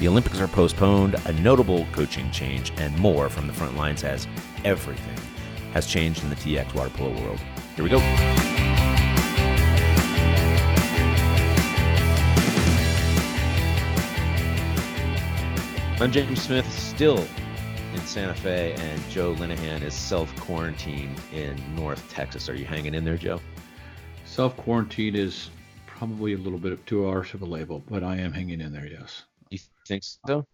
The Olympics are postponed, a notable coaching change, and more from the front lines as everything has changed in the TX water polo world. Here we go. I'm James Smith, still in Santa Fe, and Joe Linehan is self quarantined in North Texas. Are you hanging in there, Joe? Self quarantine is probably a little bit too harsh of a label, but I am hanging in there. Yes. Think so?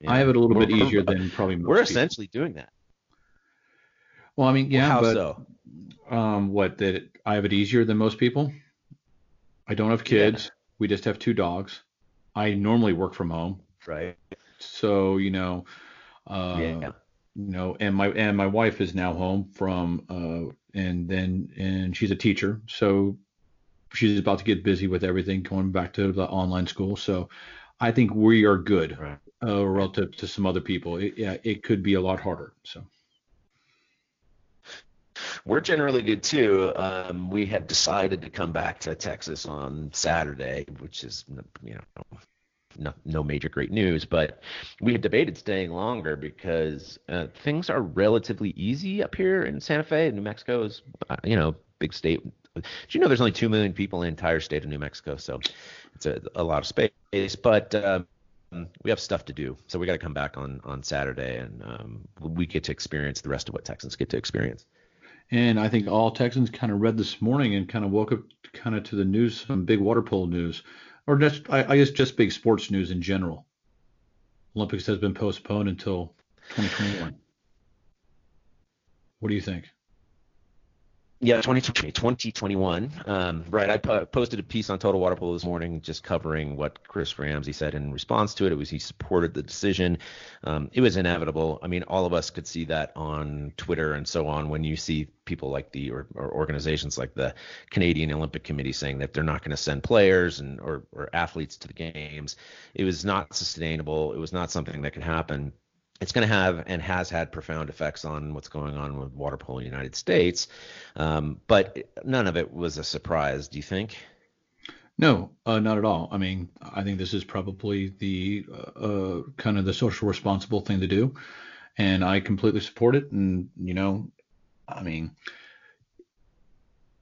Yeah. I have it a little we're, bit easier than probably most. We're essentially people. doing that. Well, I mean, yeah, well, how but so? um, what that I have it easier than most people. I don't have kids. Yeah. We just have two dogs. I normally work from home. Right. So you know, uh, yeah. You know, and my and my wife is now home from uh, and then and she's a teacher, so she's about to get busy with everything going back to the online school. So I think we are good right. uh, relative to some other people. It, yeah, it could be a lot harder. So we're generally good too. Um, we had decided to come back to Texas on Saturday, which is you know no, no major great news, but we had debated staying longer because uh, things are relatively easy up here in Santa Fe. New Mexico is, uh, you know, big state. Do you know there's only two million people in the entire state of New Mexico, so it's a, a lot of space. But um, we have stuff to do, so we got to come back on on Saturday, and um, we get to experience the rest of what Texans get to experience. And I think all Texans kind of read this morning and kind of woke up kind of to the news, some big water polo news or just I, I guess just big sports news in general. Olympics has been postponed until 2021. What do you think? Yeah, 2020, 2021. Um, right. I posted a piece on Total Water Polo this morning just covering what Chris Ramsey said in response to it. It was he supported the decision. Um, it was inevitable. I mean, all of us could see that on Twitter and so on when you see people like the or, or organizations like the Canadian Olympic Committee saying that they're not going to send players and or, or athletes to the games. It was not sustainable. It was not something that could happen it's going to have and has had profound effects on what's going on with water polo in the United States. Um, but none of it was a surprise, do you think? No, uh, not at all. I mean, I think this is probably the uh, uh, kind of the social responsible thing to do, and I completely support it. And you know, I mean,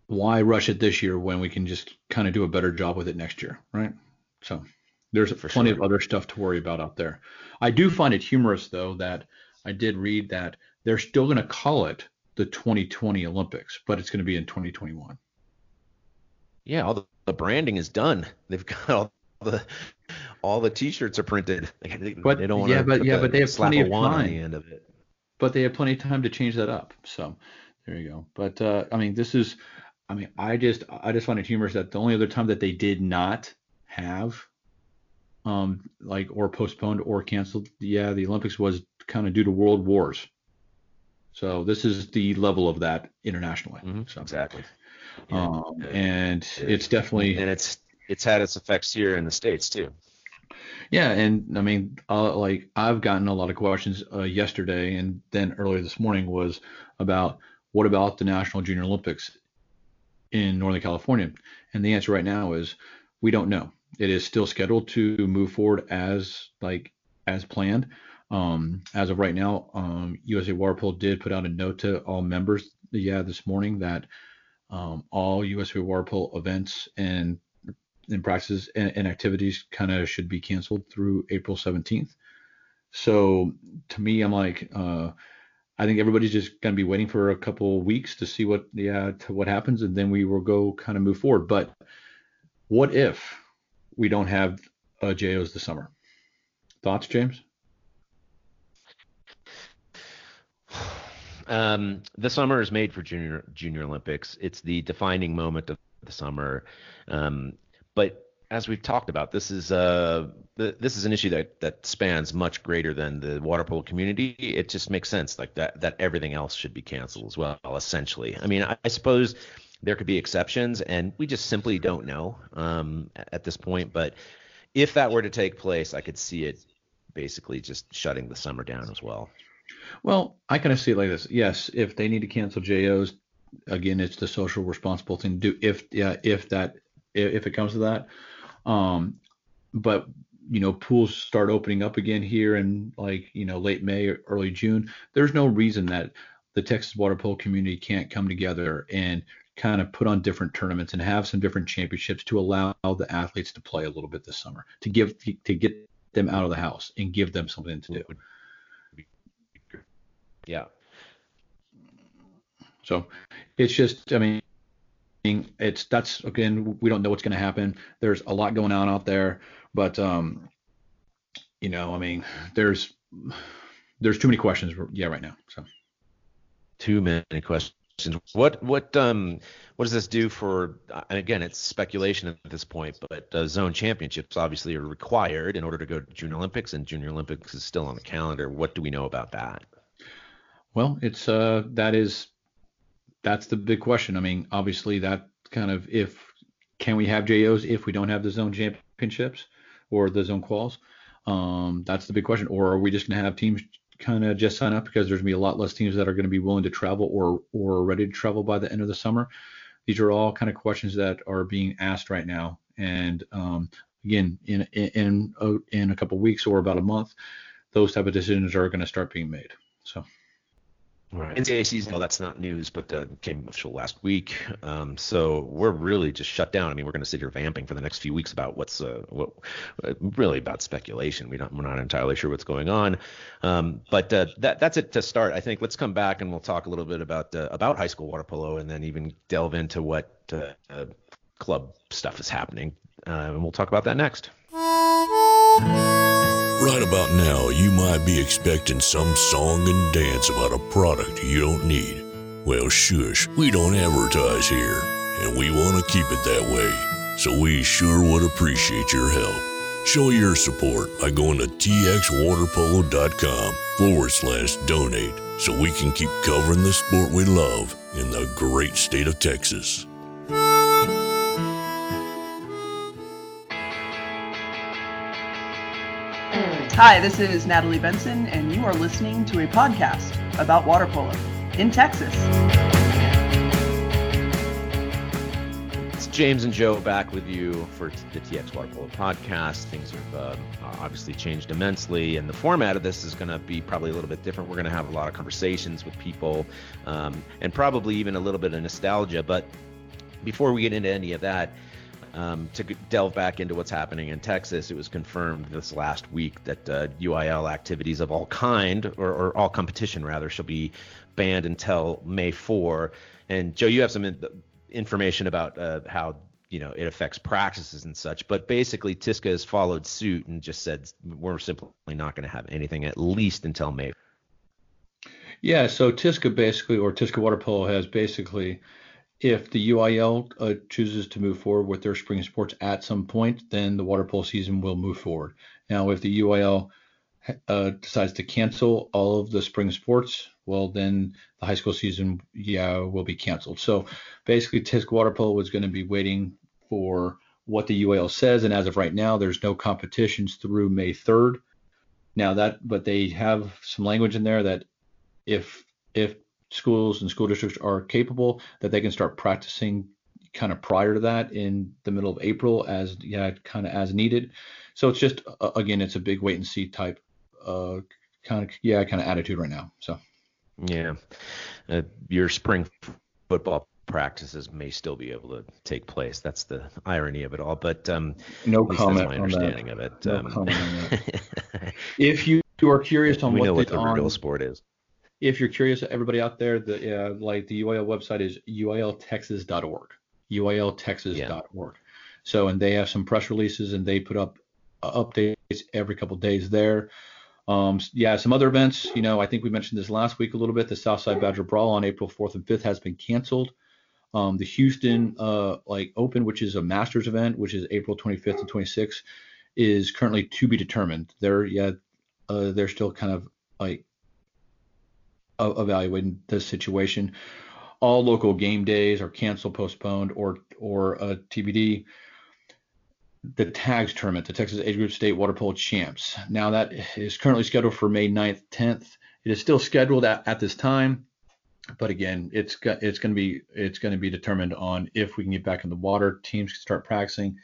why rush it this year when we can just kind of do a better job with it next year, right? So there's For plenty sure. of other stuff to worry about out there. I do find it humorous though that I did read that they're still going to call it the 2020 Olympics, but it's going to be in 2021. Yeah, all the, the branding is done. They've got all the all the T-shirts are printed. They, but they don't want yeah, but yeah, but they have plenty of time. On the end of it. But they have plenty of time to change that up. So there you go. But uh, I mean, this is, I mean, I just I just find it humorous that the only other time that they did not have um, like or postponed or canceled. Yeah, the Olympics was kind of due to world wars. So this is the level of that internationally. Mm-hmm. So, exactly. Um, yeah. and it's definitely and it's it's had its effects here in the states too. Yeah, and I mean, uh, like I've gotten a lot of questions uh, yesterday, and then earlier this morning was about what about the National Junior Olympics in Northern California, and the answer right now is we don't know it is still scheduled to move forward as like as planned. Um, as of right now, um, USA Water Polo did put out a note to all members, yeah, this morning that um, all USA Water Polo events and and practices and, and activities kind of should be canceled through April 17th. So to me, I'm like, uh, I think everybody's just to be waiting for a couple weeks to see what yeah to what happens, and then we will go kind of move forward. But what if we don't have uh, JOs this summer. Thoughts, James? Um, the summer is made for junior junior Olympics. It's the defining moment of the summer. Um, but as we've talked about, this is uh, this is an issue that that spans much greater than the water polo community. It just makes sense, like that that everything else should be canceled as well. Essentially, I mean, I, I suppose there could be exceptions, and we just simply don't know um, at this point. But if that were to take place, I could see it basically just shutting the summer down as well. Well, I kind of see it like this. Yes, if they need to cancel JOs, again, it's the social responsible thing to do. If yeah, if that if it comes to that, um, but you know pools start opening up again here in like you know late May or early June, there's no reason that the Texas water polo community can't come together and kind of put on different tournaments and have some different championships to allow the athletes to play a little bit this summer to give to get them out of the house and give them something to do. Yeah. So it's just I mean it's that's again we don't know what's going to happen. There's a lot going on out there, but um you know, I mean, there's there's too many questions yeah right now. So too many questions. What what um what does this do for? And again, it's speculation at this point, but uh, zone championships obviously are required in order to go to Junior Olympics, and Junior Olympics is still on the calendar. What do we know about that? Well, it's uh that is that's the big question. I mean, obviously that kind of if can we have JOs if we don't have the zone championships or the zone quals? Um, that's the big question. Or are we just going to have teams kind of just sign up because there's going to be a lot less teams that are going to be willing to travel or or ready to travel by the end of the summer. These are all kind of questions that are being asked right now. And um, again, in in in, in a couple weeks or about a month, those type of decisions are going to start being made. So. Right. NCAA season, well, that's not news, but uh, came official last week. Um, so we're really just shut down. I mean, we're going to sit here vamping for the next few weeks about what's uh, what, uh, really about speculation. We don't, we're not entirely sure what's going on. Um, but uh, that that's it to start. I think let's come back and we'll talk a little bit about uh, about high school water polo, and then even delve into what uh, club stuff is happening, and we'll talk about that next. Right about now, you might be expecting some song and dance about a product you don't need. Well, shush, we don't advertise here, and we want to keep it that way. So we sure would appreciate your help. Show your support by going to txwaterpolo.com forward slash donate so we can keep covering the sport we love in the great state of Texas. Hi, this is Natalie Benson, and you are listening to a podcast about water polo in Texas. It's James and Joe back with you for the TX Water Polo podcast. Things have uh, obviously changed immensely, and the format of this is going to be probably a little bit different. We're going to have a lot of conversations with people, um, and probably even a little bit of nostalgia. But before we get into any of that, um, to delve back into what's happening in Texas, it was confirmed this last week that uh, UIL activities of all kind, or, or, all competition rather, shall be banned until May 4. And Joe, you have some in- information about uh, how you know it affects practices and such. But basically, TISCA has followed suit and just said we're simply not going to have anything at least until May. Yeah, so TISCA basically, or TISCA Water Polo has basically if the UIL uh, chooses to move forward with their spring sports at some point, then the water polo season will move forward. Now, if the UIL uh, decides to cancel all of the spring sports, well, then the high school season, yeah, will be canceled. So basically, TISC water polo is going to be waiting for what the UIL says, and as of right now, there's no competitions through May 3rd. Now that, but they have some language in there that if if schools and school districts are capable that they can start practicing kind of prior to that in the middle of April as yeah kind of as needed. So it's just uh, again it's a big wait and see type uh kind of yeah kind of attitude right now. So yeah, uh, your spring football practices may still be able to take place. That's the irony of it all. But um, no comment my understanding of it. No um, comment on that. if you are curious on what, know what the, the real sport is if you're curious, everybody out there, the uh, like the UIL website is uiltexas.org, uiltexas.org. Yeah. So, and they have some press releases and they put up uh, updates every couple days there. Um, yeah, some other events. You know, I think we mentioned this last week a little bit. The Southside Badger Brawl on April 4th and 5th has been canceled. Um, the Houston uh, like Open, which is a Masters event, which is April 25th and 26th, is currently to be determined. They're yeah, uh, they're still kind of like evaluating the situation. All local game days are canceled, postponed, or or uh, TBD. The TAGS tournament, the Texas Age Group State Water Polo Champs. Now that is currently scheduled for May 9th, 10th. It is still scheduled at, at this time, but again, it's it's going to be it's going to be determined on if we can get back in the water, teams can start practicing,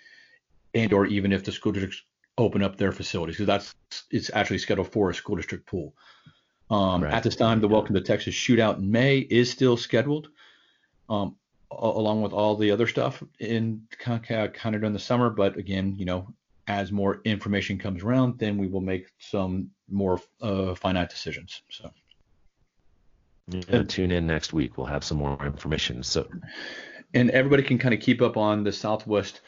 and or even if the school districts open up their facilities because that's it's actually scheduled for a school district pool. Um, right. At this time, the Welcome to Texas Shootout in May is still scheduled, um, along with all the other stuff in kind of, kind of during the summer. But again, you know, as more information comes around, then we will make some more uh, finite decisions. So. Yeah, tune in next week. We'll have some more information. So, and everybody can kind of keep up on the Southwest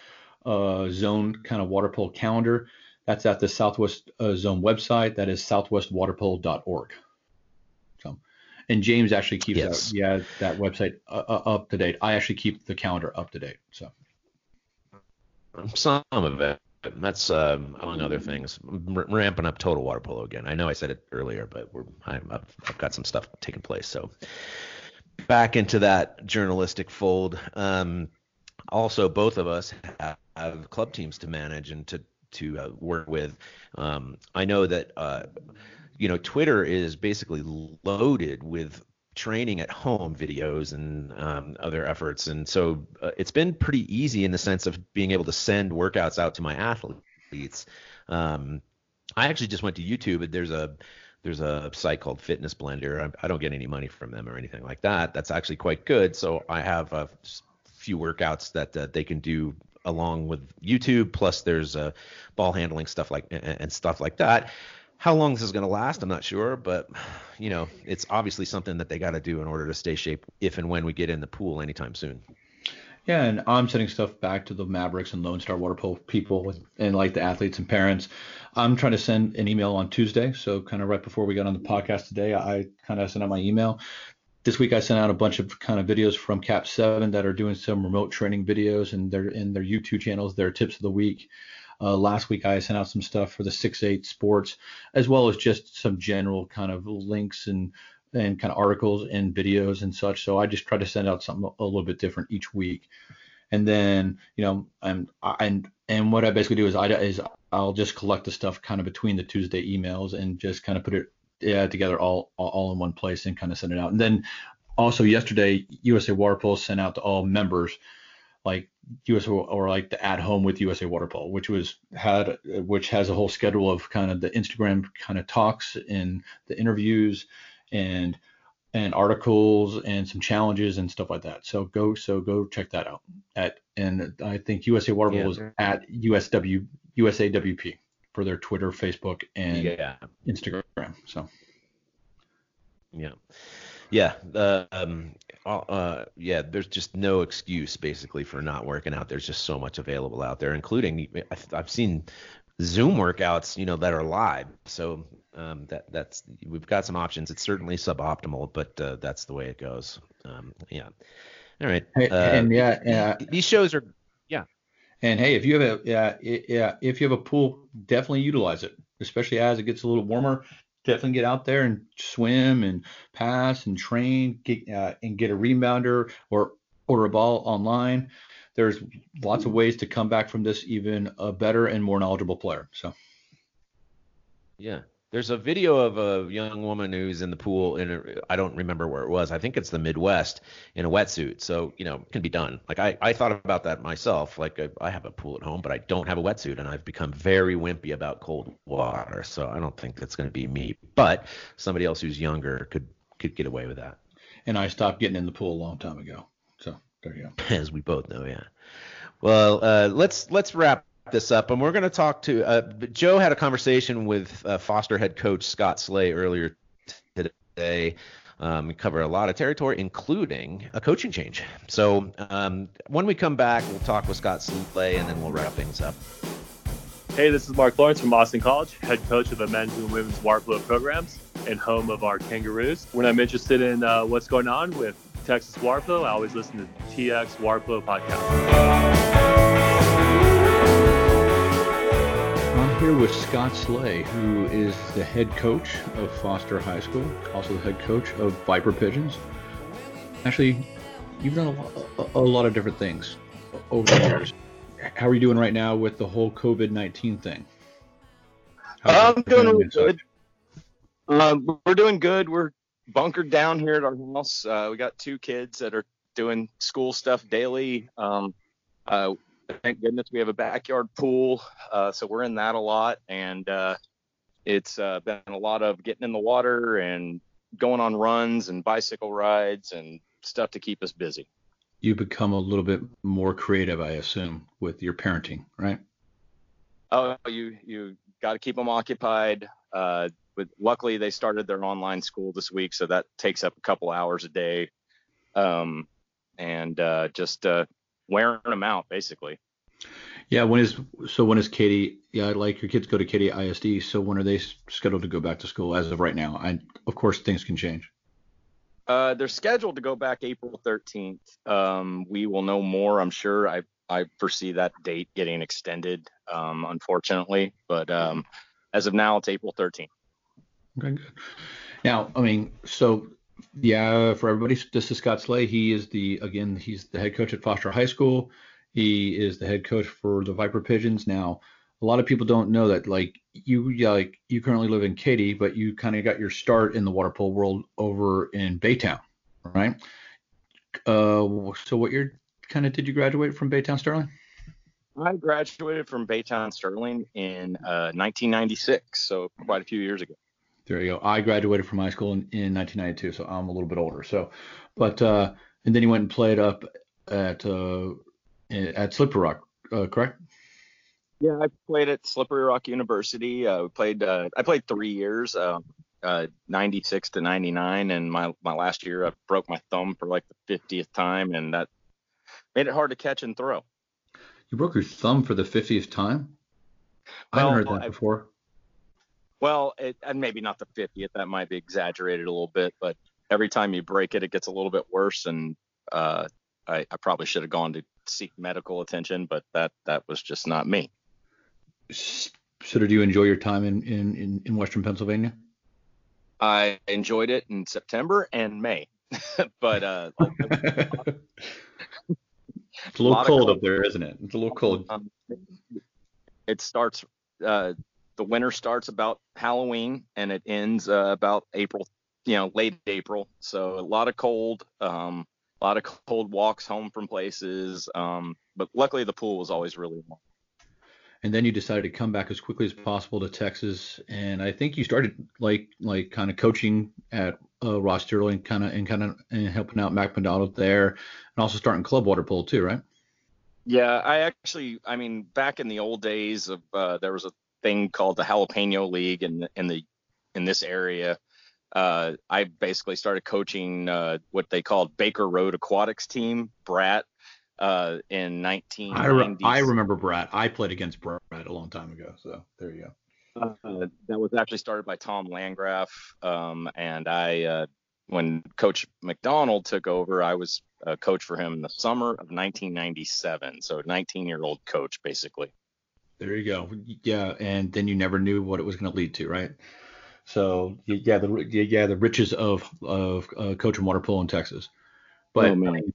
uh, Zone kind of water polo calendar. That's at the Southwest uh, Zone website. That is southwestwaterpolo.org. And James actually keeps yes. that, yeah that website uh, uh, up to date. I actually keep the calendar up to date. So, some of it that's um, among other things ramping up total water polo again. I know I said it earlier, but we're I'm, I've, I've got some stuff taking place. So back into that journalistic fold. Um, also, both of us have, have, club teams to manage and to to uh, work with. Um, I know that uh, you know Twitter is basically loaded with training at home videos and um, other efforts. And so uh, it's been pretty easy in the sense of being able to send workouts out to my athletes. Um, I actually just went to YouTube. There's a there's a site called Fitness Blender. I, I, don't get any money from them or anything like that. That's actually quite good. So I have a few workouts that uh, they can do along with YouTube. Plus, there's uh, ball handling stuff like and, and stuff like that. How long this is going to last, I'm not sure, but you know, it's obviously something that they got to do in order to stay shape if and when we get in the pool anytime soon. Yeah, and I'm sending stuff back to the Mavericks and Lone Star Water Polo people and like the athletes and parents. I'm trying to send an email on Tuesday, so kind of right before we got on the podcast today, I kind of sent out my email. This week I sent out a bunch of kind of videos from Cap Seven that are doing some remote training videos and they're in their YouTube channels, their tips of the week. Uh, last week I sent out some stuff for the six eight sports, as well as just some general kind of links and and kind of articles and videos and such. So I just try to send out something a little bit different each week. And then you know I'm and and what I basically do is I is I'll just collect the stuff kind of between the Tuesday emails and just kind of put it yeah, together all, all all in one place and kind of send it out. And then also yesterday USA Water Polo sent out to all members like USA or like the at home with USA Water Polo, which was had which has a whole schedule of kind of the Instagram kind of talks and the interviews and and articles and some challenges and stuff like that. So go so go check that out at and I think USA Water Polo yeah. is at USW USAWP for their Twitter, Facebook, and yeah. Instagram. So yeah yeah, uh, um, uh, yeah. There's just no excuse basically for not working out. There's just so much available out there, including I've seen Zoom workouts, you know, that are live. So um, that that's we've got some options. It's certainly suboptimal, but uh, that's the way it goes. Um, yeah. All right. Uh, and yeah, yeah, these shows are yeah. And hey, if you have a yeah, yeah, if you have a pool, definitely utilize it, especially as it gets a little warmer definitely get out there and swim and pass and train get, uh, and get a rebounder or order a ball online. There's lots of ways to come back from this even a better and more knowledgeable player. So, yeah, there's a video of a young woman who's in the pool in I don't remember where it was. I think it's the Midwest in a wetsuit. So, you know, it can be done. Like I, I thought about that myself. Like I, I have a pool at home, but I don't have a wetsuit and I've become very wimpy about cold water. So I don't think that's going to be me. But somebody else who's younger could could get away with that. And I stopped getting in the pool a long time ago. So there you go. As we both know, yeah. Well, uh, let's let's wrap this up, and we're going to talk to uh, Joe. Had a conversation with uh, Foster head coach Scott Slay earlier today. Um, we cover a lot of territory, including a coaching change. So um, when we come back, we'll talk with Scott Slay, and then we'll wrap things up. Hey, this is Mark Lawrence from Austin College, head coach of the men's and women's water programs and home of our Kangaroos. When I'm interested in uh, what's going on with Texas water I always listen to the TX Water podcast here with Scott Slay, who is the head coach of Foster High School, also the head coach of Viper Pigeons. Actually, you've done a lot, a lot of different things over the years. How are you doing right now with the whole COVID 19 thing? I'm doing really good. Um, we're doing good. We're bunkered down here at our house. Uh, we got two kids that are doing school stuff daily. Um, uh, thank goodness we have a backyard pool, uh, so we're in that a lot, and uh, it's uh, been a lot of getting in the water and going on runs and bicycle rides and stuff to keep us busy. You become a little bit more creative, I assume, with your parenting, right? Oh, you you got to keep them occupied. Uh, but luckily, they started their online school this week, so that takes up a couple hours a day, um, and uh, just uh, wearing them out basically. Yeah, when is so when is Katy? Yeah, like your kids go to Katy ISD. So when are they scheduled to go back to school? As of right now, I of course things can change. Uh, they're scheduled to go back April 13th. Um, we will know more, I'm sure. I I foresee that date getting extended, um, unfortunately, but um, as of now, it's April 13th. Okay, good. Now, I mean, so yeah, for everybody, this is Scott Slay. He is the again, he's the head coach at Foster High School. He is the head coach for the Viper Pigeons. Now, a lot of people don't know that like you like you currently live in Katy, but you kind of got your start in the water polo world over in Baytown, right? Uh, so what year kind of did you graduate from Baytown Sterling? I graduated from Baytown Sterling in uh, 1996, so quite a few years ago. There you go. I graduated from high school in, in 1992, so I'm a little bit older. So, but uh, and then you went and played up at uh, at Slippery Rock, uh, correct? Yeah, I played at Slippery Rock University. Uh, played uh, I played three years, um, uh, 96 to 99, and my my last year I broke my thumb for like the 50th time, and that made it hard to catch and throw. You broke your thumb for the 50th time? Well, I haven't heard that I, before. Well, it, and maybe not the 50th. That might be exaggerated a little bit, but every time you break it, it gets a little bit worse. And uh, I, I probably should have gone to seek medical attention, but that that was just not me. So, did you enjoy your time in in, in Western Pennsylvania? I enjoyed it in September and May, but uh, it's a little a cold, up there, isn't it? It's a little cold. Um, it starts. Uh, the winter starts about Halloween and it ends uh, about April, you know, late April. So a lot of cold, um, a lot of cold walks home from places. Um, but luckily the pool was always really warm. And then you decided to come back as quickly as possible to Texas, and I think you started like like kind of coaching at uh, Ross Sterling, kind of and kind of and helping out Mac McDonald there, and also starting club water polo too, right? Yeah, I actually, I mean, back in the old days of uh, there was a thing called the Jalapeno League in in the in this area. Uh, I basically started coaching uh, what they called Baker Road Aquatics team, Brat, uh, in 19. I, re- I remember Brat. I played against Brat a long time ago. So there you go. Uh, that was actually started by Tom Landgraf, um, and I, uh, when Coach McDonald took over, I was a coach for him in the summer of 1997. So 19-year-old coach, basically. There you go. Yeah, and then you never knew what it was going to lead to, right? So yeah, the yeah the riches of of uh, coaching water polo in Texas. But oh, man.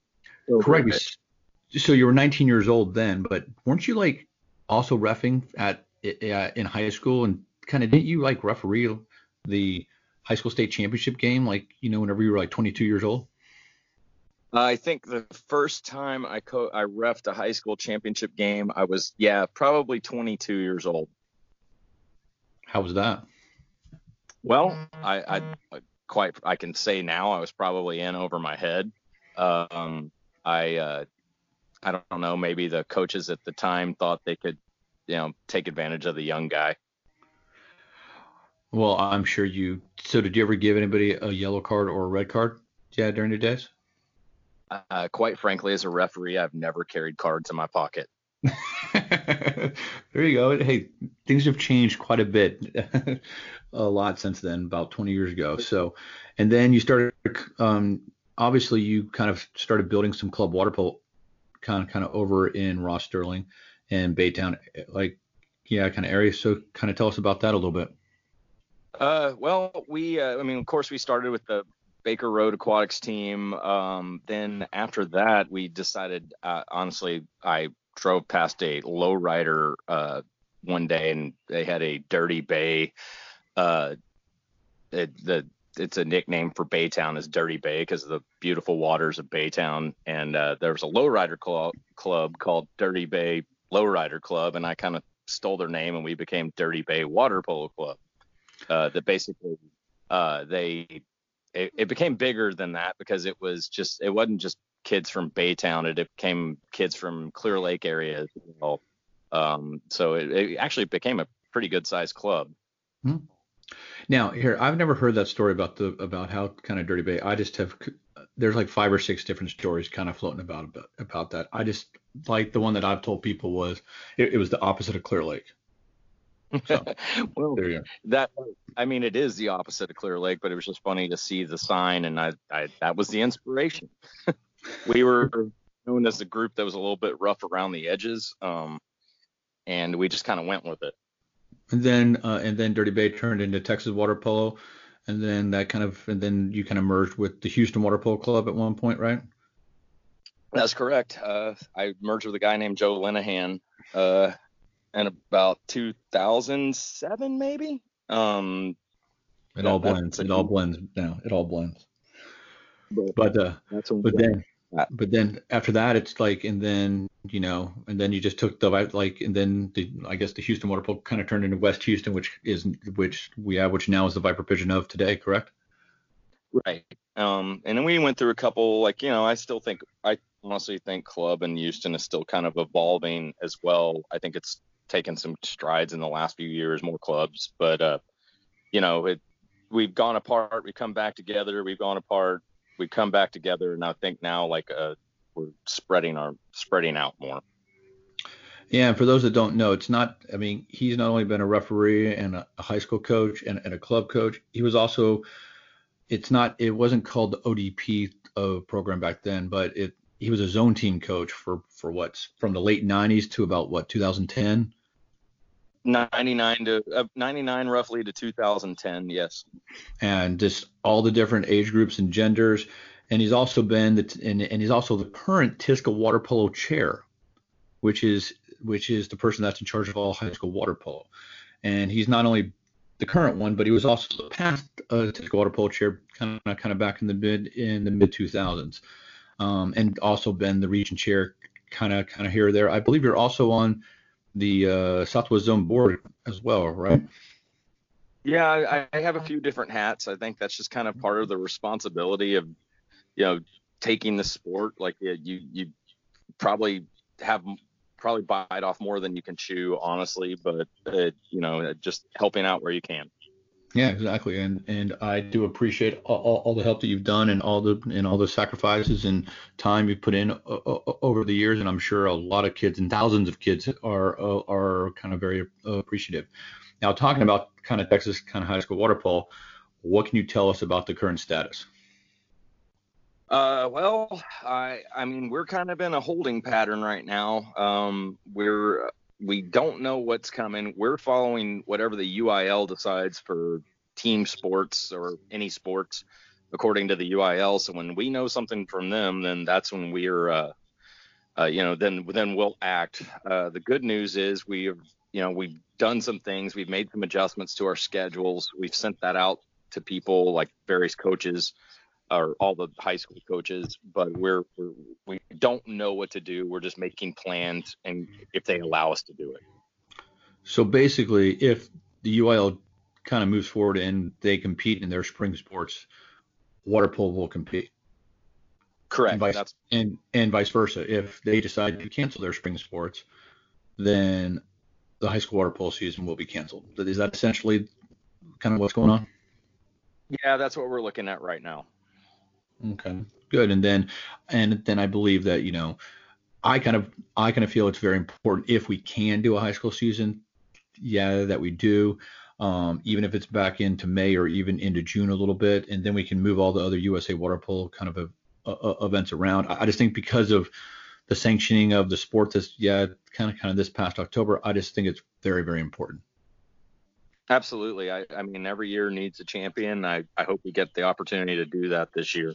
So correct me. So you were 19 years old then, but weren't you like also refing at uh, in high school and kind of didn't you like referee the high school state championship game like you know whenever you were like 22 years old? I think the first time I co- I refed a high school championship game, I was yeah probably 22 years old. How was that? Well, I, I quite I can say now I was probably in over my head. Um, I uh, I don't know maybe the coaches at the time thought they could you know take advantage of the young guy. Well, I'm sure you. So, did you ever give anybody a yellow card or a red card? Yeah, during your days. Uh, quite frankly, as a referee, I've never carried cards in my pocket. there you go. Hey, things have changed quite a bit, a lot since then, about 20 years ago. So, and then you started, um, obviously, you kind of started building some club water polo, kind of, kind of over in Ross Sterling and Baytown, like, yeah, kind of area. So, kind of tell us about that a little bit. Uh, well, we, uh, I mean, of course, we started with the Baker Road Aquatics team. Um, then after that, we decided, uh, honestly, I drove past a lowrider uh, one day and they had a dirty bay. Uh, it, the it's a nickname for Baytown is Dirty Bay because of the beautiful waters of Baytown. And uh, there was a lowrider club club called Dirty Bay Lowrider Club, and I kind of stole their name and we became Dirty Bay Water Polo Club. Uh, that basically uh, they it, it, became bigger than that because it was just it wasn't just kids from Baytown, it became kids from Clear Lake area as well. Um, so it, it, actually became a pretty good sized club. Hmm. Now here, I've never heard that story about the about how kind of Dirty Bay. I just have there's like five or six different stories kind of floating about about, about that. I just like the one that I've told people was it, it was the opposite of Clear Lake. So, well, there you go. That I mean, it is the opposite of Clear Lake, but it was just funny to see the sign, and I, I that was the inspiration. we were known as a group that was a little bit rough around the edges, um, and we just kind of went with it. And then uh, and then Dirty Bay turned into Texas Water Polo, and then that kind of and then you kind of merged with the Houston Water Polo Club at one point, right? That's correct. Uh, I merged with a guy named Joe Linehan uh, in about 2007, maybe. Um, it all blends. It all blends now. It all blends. But, but uh, but then but then after that, it's like, and then you know, and then you just took the like, and then the I guess the Houston Water Polo kind of turned into West Houston, which is which we have, which now is the Viper Pigeon of today, correct? Right. Um, and then we went through a couple, like you know, I still think I honestly think Club in Houston is still kind of evolving as well. I think it's taken some strides in the last few years, more clubs, but uh, you know, it we've gone apart, we come back together, we've gone apart, we come back together, and I think now like uh, we're spreading our spreading out more. Yeah, and for those that don't know, it's not. I mean, he's not only been a referee and a, a high school coach and, and, a club coach. He was also. It's not. It wasn't called the ODP uh, program back then, but it. He was a zone team coach for for what's from the late 90s to about what 2010. 99 to uh, 99 roughly to 2010 yes. And just all the different age groups and genders. And he's also been the and, and he's also the current TISCA water polo chair which is which is the person that's in charge of all high school water polo. And he's not only the current one but he was also the past uh, TISCA water polo chair kind of kind of back in the mid in the mid 2000s um, and also been the region chair kind of kind of here or there. I believe you're also on the uh, Southwest Zone board as well, right? Yeah, I, I, have a few different hats. I think that's just kind of part of the responsibility of, you know, taking the sport. Like you, you probably have probably bite off more than you can chew, honestly. But uh, you know, just helping out where you can. Yeah, exactly. And and I do appreciate all, all, the help that you've done and all the and all the sacrifices and time you've put in uh, uh, over the years. And I'm sure a lot of kids and thousands of kids are uh, are kind of very appreciative. Now, talking about kind of Texas kind of high school water polo, what can you tell us about the current status? Uh, well, I I mean we're kind of in a holding pattern right now. Um, we're we don't know what's coming. We're following whatever the UIL decides for team sports or any sports according to the UIL. So when we know something from them, then that's when we're, uh, uh, you know, then then we'll act. Uh, the good news is we have, you know, we've done some things. We've made some adjustments to our schedules. We've sent that out to people like various coaches or all the high school coaches, but we're, we're we don't know what to do. We're just making plans, and if they allow us to do it. So basically, if the UIL kind of moves forward and they compete in their spring sports, water polo will compete. Correct. And vice, and, and vice versa. If they decide to cancel their spring sports, then the high school water polo season will be canceled. Is that essentially kind of what's going on? Yeah, that's what we're looking at right now. Okay, good. And then, and then I believe that you know, I kind of I kind of feel it's very important if we can do a high school season. Yeah, that we do. Um, even if it's back into May or even into June a little bit, and then we can move all the other USA water polo kind of a, a, events around. I, I just think because of the sanctioning of the sport this yeah kind of kind of this past October, I just think it's very very important. Absolutely. I, I mean, every year needs a champion. I, I hope we get the opportunity to do that this year.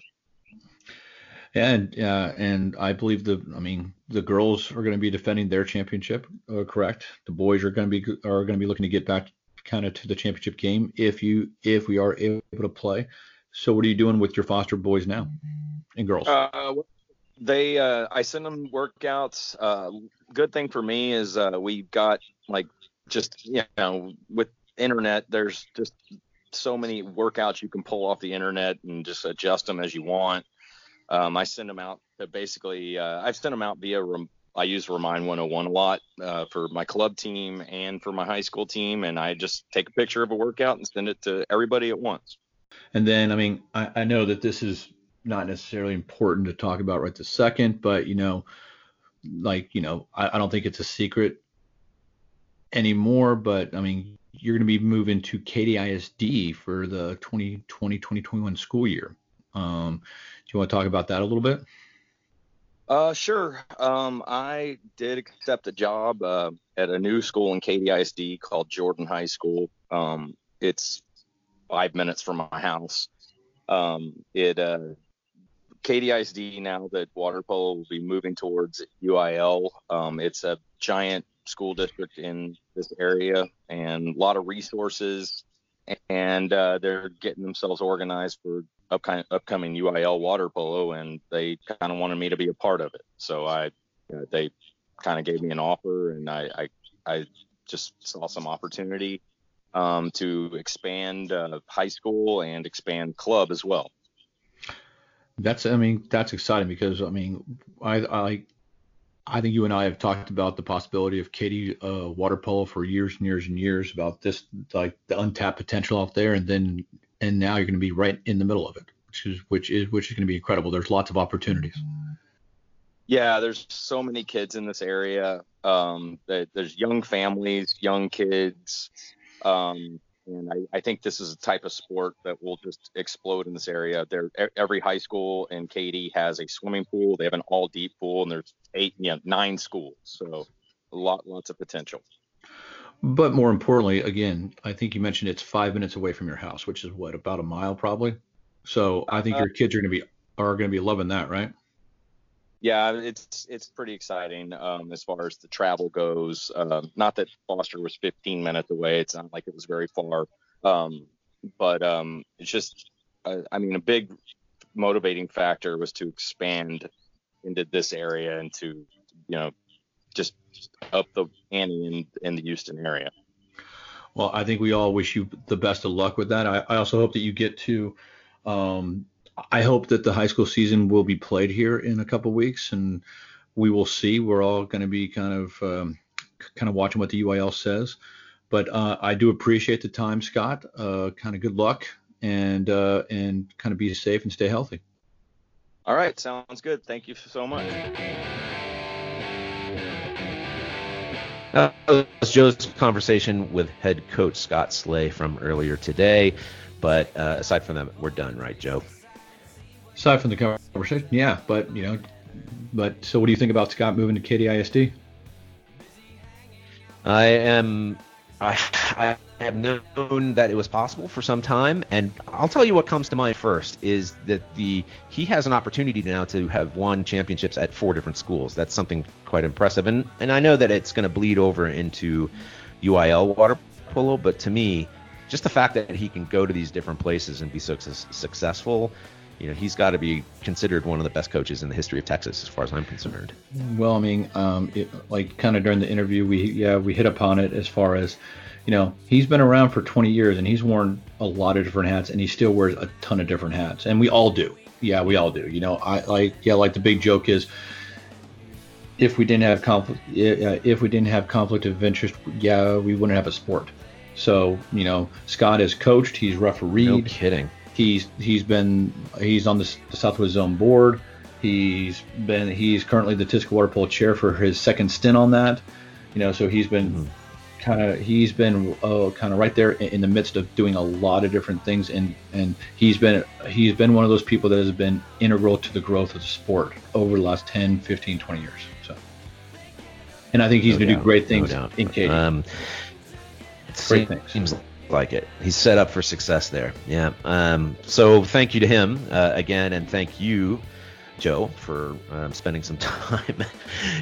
And uh, and I believe the I mean the girls are going to be defending their championship, uh, correct? The boys are going to be are going to be looking to get back kind of to the championship game if you if we are able to play. So what are you doing with your foster boys now and girls? Uh, they uh, I send them workouts. Uh, good thing for me is uh, we got like just you know with internet there's just so many workouts you can pull off the internet and just adjust them as you want. Um, I send them out to basically uh, I've sent them out via rem- I use Remind 101 a lot uh, for my club team and for my high school team, and I just take a picture of a workout and send it to everybody at once. And then, I mean, I, I know that this is not necessarily important to talk about right this second, but you know, like you know, I, I don't think it's a secret anymore. But I mean, you're going to be moving to Katy ISD for the 2020-2021 school year. Um, do you want to talk about that a little bit? Uh, sure. Um, I did accept a job uh, at a new school in Katy ISD called Jordan High School. Um, it's five minutes from my house. Um, it uh, Katy ISD now that water polo will be moving towards UIL. Um, it's a giant school district in this area and a lot of resources, and uh, they're getting themselves organized for upcoming, upcoming UIL water polo, and they kind of wanted me to be a part of it. So I, they kind of gave me an offer, and I, I, I just saw some opportunity um, to expand uh, high school and expand club as well. That's, I mean, that's exciting because I mean, I, I, I think you and I have talked about the possibility of Katy uh, water polo for years and years and years about this, like the untapped potential out there, and then and now you're going to be right in the middle of it, which is which is which is going to be incredible. There's lots of opportunities. Yeah, there's so many kids in this area. Um, there's young families, young kids, um, and I, I, think this is a type of sport that will just explode in this area. There, every high school in Katy has a swimming pool. They have an all deep pool, and there's eight, know, nine schools. So a lot, lots of potential. But more importantly, again, I think you mentioned it's five minutes away from your house, which is what about a mile probably. So I think uh, your kids are going to be are going to be loving that, right? yeah, it's it's pretty exciting um, as far as the travel goes. Um, not that Foster was 15 minutes away; it's not like it was very far. Um, but um, it's just, uh, I mean, a big motivating factor was to expand into this area and to, you know, just up the ante in, in the Houston area. Well, I think we all wish you the best of luck with that. I, I also hope that you get to um, I hope that the high school season will be played here in a couple weeks, and we will see. We're all going to be kind of um, kind of watching what the UIL says. But uh, I do appreciate the time, Scott. Uh, kind of good luck, and uh, and kind of be safe and stay healthy. All right, sounds good. Thank you so much. That was Joe's conversation with head coach Scott Slay from earlier today. But uh, aside from that, we're done, right, Joe? aside from the conversation, yeah. But you know, but so what do you think about Scott moving to Katy ISD? I am. I, I have known that it was possible for some time, and I'll tell you what comes to mind first is that the he has an opportunity now to have won championships at four different schools. That's something quite impressive, and and I know that it's going to bleed over into UIL water polo, but to me, just the fact that he can go to these different places and be so successful you know he's got to be considered one of the best coaches in the history of Texas, as far as I'm concerned. Well, I mean, um, it, like kind of during the interview, we yeah we hit upon it as far as you know he's been around for 20 years and he's worn a lot of different hats and he still wears a ton of different hats, and we all do. Yeah, we all do. You know, I like yeah like the big joke is if we didn't have conflict if we didn't have conflict of interest, yeah, we wouldn't have a sport. So you know, Scott has coached, he's refereed. No kidding He's he's been he's on the, the Southwest Zone board. He's been he's currently the TISCA Water Polo chair for his second stint on that. You know, so he's been mm-hmm. Kind of he's been uh, kind of right there in, the midst of doing a lot of different things, and and he's been he's been one of those people that has been integral to the growth of the sport over the last 10, 15, 20 years. So, and I think he's no going to do great things no in Katy. Um, great things. Seems like it. He's set up for success there. Yeah. Um, so thank you to him uh, again, and thank you Joe for um, spending some time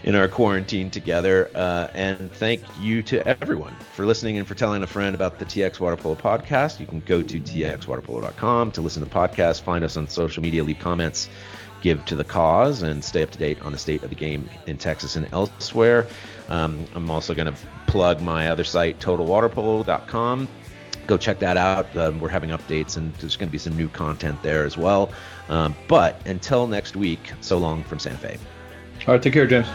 in our quarantine together. Uh, and thank you to everyone for listening and for telling a friend about the TX Water Polo podcast. You can go to txwaterpolo.com to listen to the podcast, find us on social media, leave comments, give to the cause, and stay up to date on the state of the game in Texas and elsewhere. Um, I'm also going to plug my other site, totalwaterpolo.com go check that out. Um, we're having updates, and there's going to be some new content there as well. Um, but until next week, so long from Santa Fe. All right, take care, James.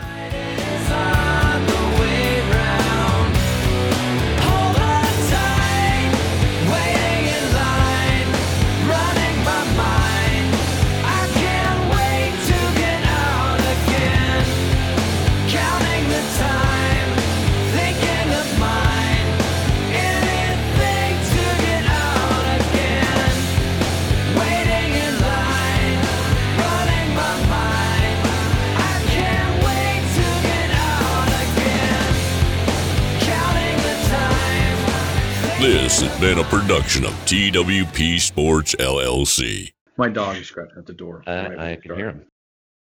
Been a production of TWP Sports LLC. My dog is scratching at the door. Uh, I can hear him.